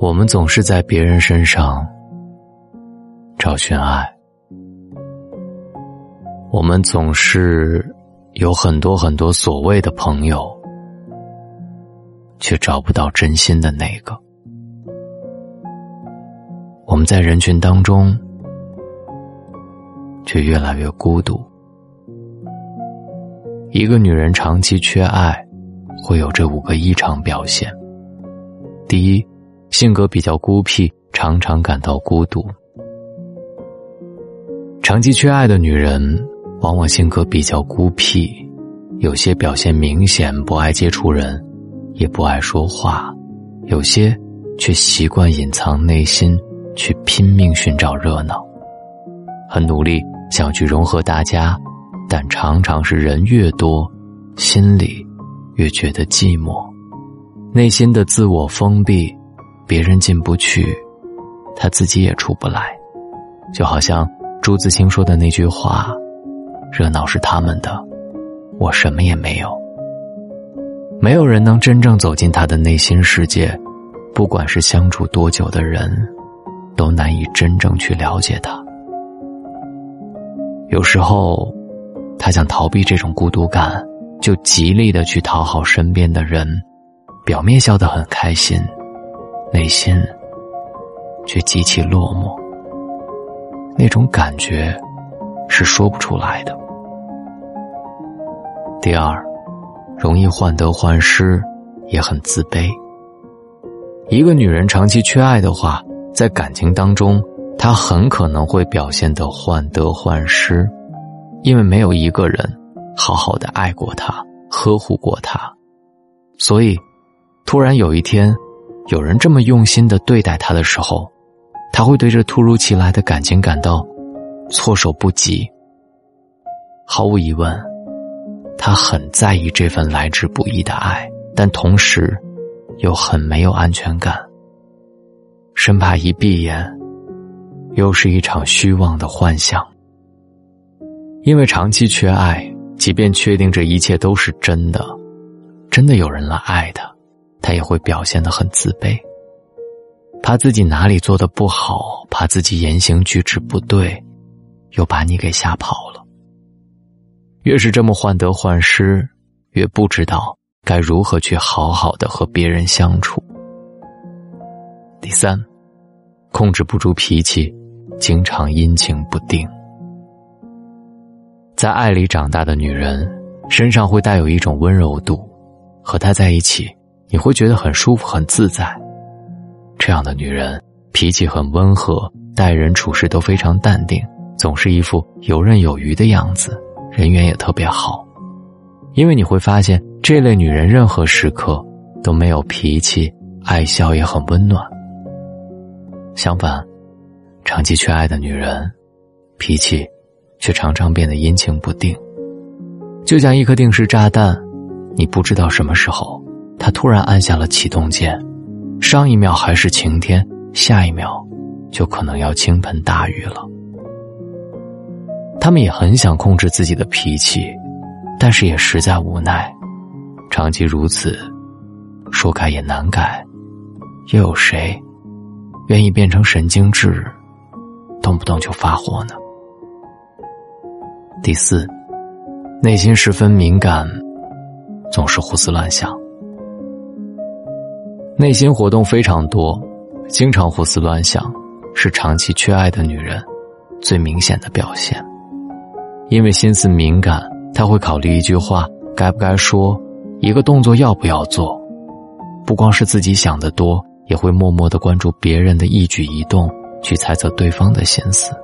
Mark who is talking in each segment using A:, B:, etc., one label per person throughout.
A: 我们总是在别人身上找寻爱，我们总是有很多很多所谓的朋友，却找不到真心的那个。我们在人群当中，却越来越孤独。一个女人长期缺爱，会有这五个异常表现：第一。性格比较孤僻，常常感到孤独。长期缺爱的女人，往往性格比较孤僻，有些表现明显，不爱接触人，也不爱说话；有些却习惯隐藏内心，去拼命寻找热闹，很努力想去融合大家，但常常是人越多，心里越觉得寂寞，内心的自我封闭。别人进不去，他自己也出不来，就好像朱自清说的那句话：“热闹是他们的，我什么也没有。”没有人能真正走进他的内心世界，不管是相处多久的人，都难以真正去了解他。有时候，他想逃避这种孤独感，就极力的去讨好身边的人，表面笑得很开心。内心却极其落寞，那种感觉是说不出来的。第二，容易患得患失，也很自卑。一个女人长期缺爱的话，在感情当中，她很可能会表现得患得患失，因为没有一个人好好的爱过她，呵护过她，所以突然有一天。有人这么用心的对待他的时候，他会对这突如其来的感情感到措手不及。毫无疑问，他很在意这份来之不易的爱，但同时又很没有安全感，生怕一闭眼又是一场虚妄的幻想。因为长期缺爱，即便确定这一切都是真的，真的有人来爱他。他也会表现得很自卑，怕自己哪里做的不好，怕自己言行举止不对，又把你给吓跑了。越是这么患得患失，越不知道该如何去好好的和别人相处。第三，控制不住脾气，经常阴晴不定。在爱里长大的女人，身上会带有一种温柔度，和她在一起。你会觉得很舒服、很自在。这样的女人脾气很温和，待人处事都非常淡定，总是一副游刃有余的样子，人缘也特别好。因为你会发现，这类女人任何时刻都没有脾气，爱笑也很温暖。相反，长期缺爱的女人，脾气却常常变得阴晴不定，就像一颗定时炸弹，你不知道什么时候。他突然按下了启动键，上一秒还是晴天，下一秒就可能要倾盆大雨了。他们也很想控制自己的脾气，但是也实在无奈，长期如此，说改也难改，又有谁愿意变成神经质，动不动就发火呢？第四，内心十分敏感，总是胡思乱想。内心活动非常多，经常胡思乱想，是长期缺爱的女人最明显的表现。因为心思敏感，她会考虑一句话该不该说，一个动作要不要做。不光是自己想的多，也会默默的关注别人的一举一动，去猜测对方的心思。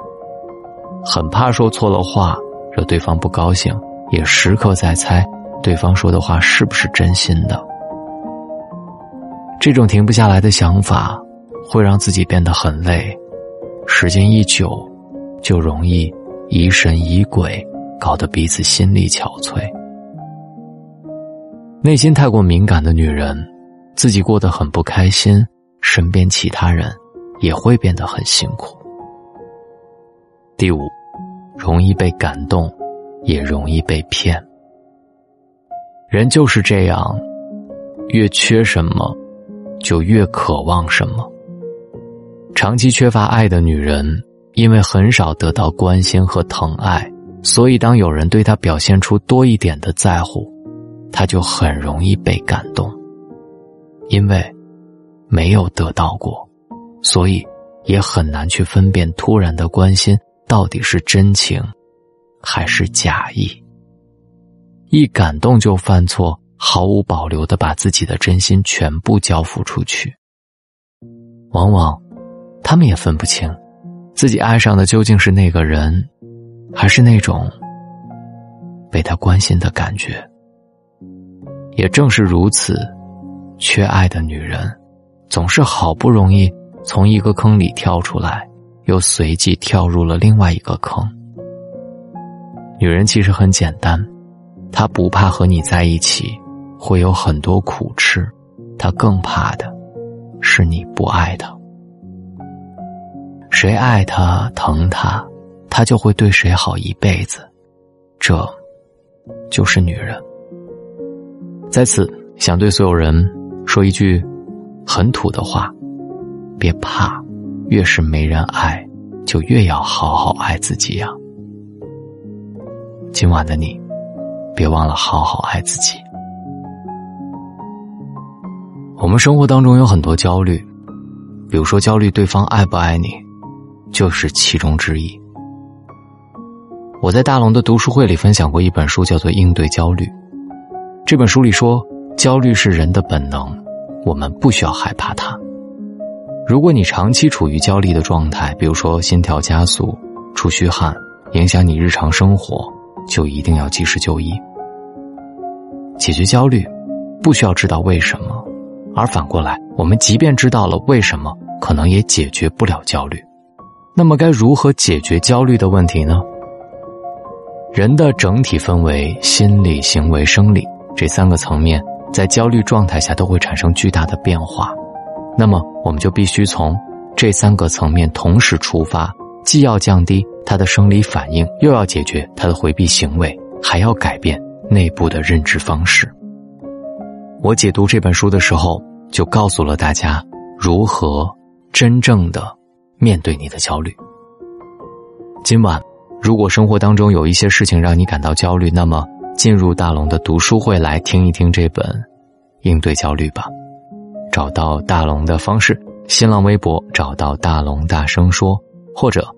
A: 很怕说错了话，惹对方不高兴，也时刻在猜对方说的话是不是真心的。这种停不下来的想法，会让自己变得很累，时间一久，就容易疑神疑鬼，搞得彼此心力憔悴。内心太过敏感的女人，自己过得很不开心，身边其他人也会变得很辛苦。第五，容易被感动，也容易被骗。人就是这样，越缺什么。就越渴望什么，长期缺乏爱的女人，因为很少得到关心和疼爱，所以当有人对她表现出多一点的在乎，她就很容易被感动。因为没有得到过，所以也很难去分辨突然的关心到底是真情还是假意。一感动就犯错，毫无保留的把自己的真心全部交付出去。往往，他们也分不清，自己爱上的究竟是那个人，还是那种被他关心的感觉。也正是如此。缺爱的女人，总是好不容易从一个坑里跳出来，又随即跳入了另外一个坑。女人其实很简单，她不怕和你在一起会有很多苦吃，他更怕的是你不爱他。谁爱他、疼他，他就会对谁好一辈子。这，就是女人。在此，想对所有人。说一句很土的话，别怕，越是没人爱，就越要好好爱自己呀。今晚的你，别忘了好好爱自己。我们生活当中有很多焦虑，比如说焦虑对方爱不爱你，就是其中之一。我在大龙的读书会里分享过一本书，叫做《应对焦虑》。这本书里说。焦虑是人的本能，我们不需要害怕它。如果你长期处于焦虑的状态，比如说心跳加速、出虚汗，影响你日常生活，就一定要及时就医。解决焦虑，不需要知道为什么，而反过来，我们即便知道了为什么，可能也解决不了焦虑。那么，该如何解决焦虑的问题呢？人的整体分为心理、行为、生理这三个层面。在焦虑状态下都会产生巨大的变化，那么我们就必须从这三个层面同时出发，既要降低他的生理反应，又要解决他的回避行为，还要改变内部的认知方式。我解读这本书的时候，就告诉了大家如何真正的面对你的焦虑。今晚，如果生活当中有一些事情让你感到焦虑，那么。进入大龙的读书会来听一听这本《应对焦虑》吧。找到大龙的方式：新浪微博找到大龙大声说，或者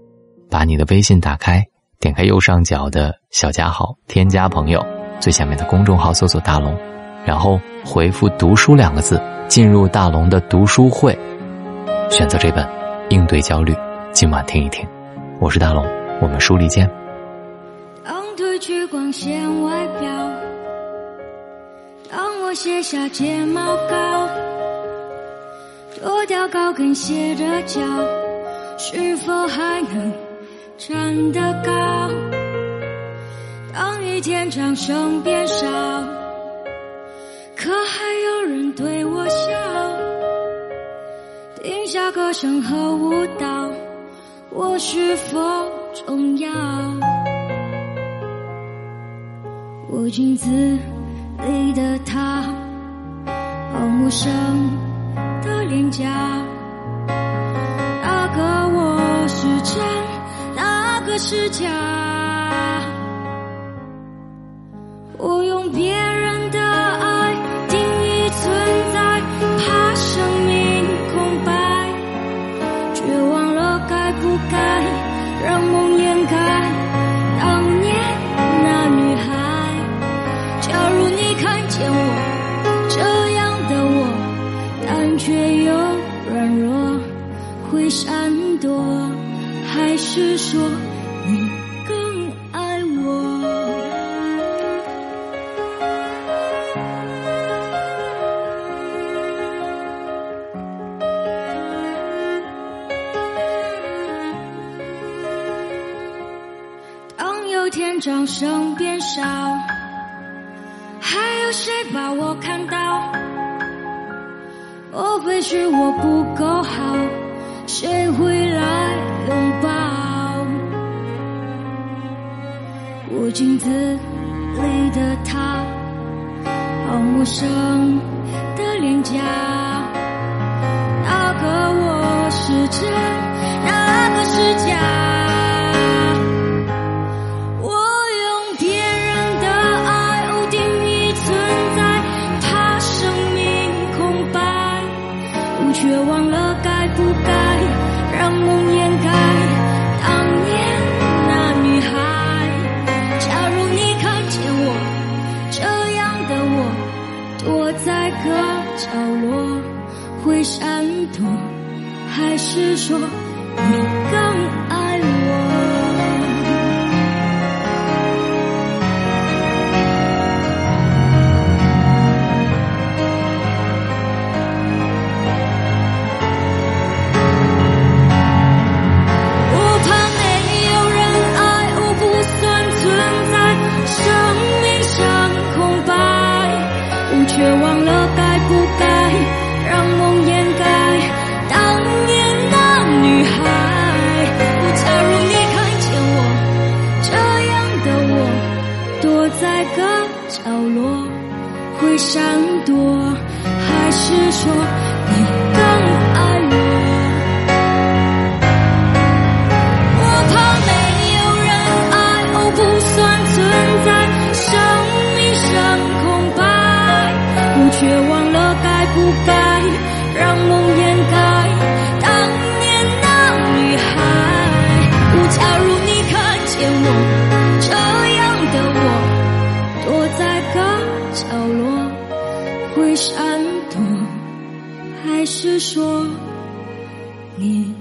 A: 把你的微信打开，点开右上角的小加号，添加朋友，最下面的公众号搜索大龙，然后回复“读书”两个字，进入大龙的读书会，选择这本《应对焦虑》，今晚听一听。我是大龙，我们书里见。
B: 去光线外表，当我卸下睫毛膏，脱掉高跟鞋的脚，是否还能站得高？当一天掌声变少，可还有人对我笑？停下歌声和舞蹈，我是否重要？我镜子里的他，好陌生的脸颊。哪个我是真，哪个是假？却又软弱，会闪躲，还是说你更爱我？当有天掌声变少，还有谁把我看到？莫非是我不够好？谁会来拥抱？我镜子里的他，好陌生的脸颊。角落会闪躲还是说你更我会闪躲还是说你的是说你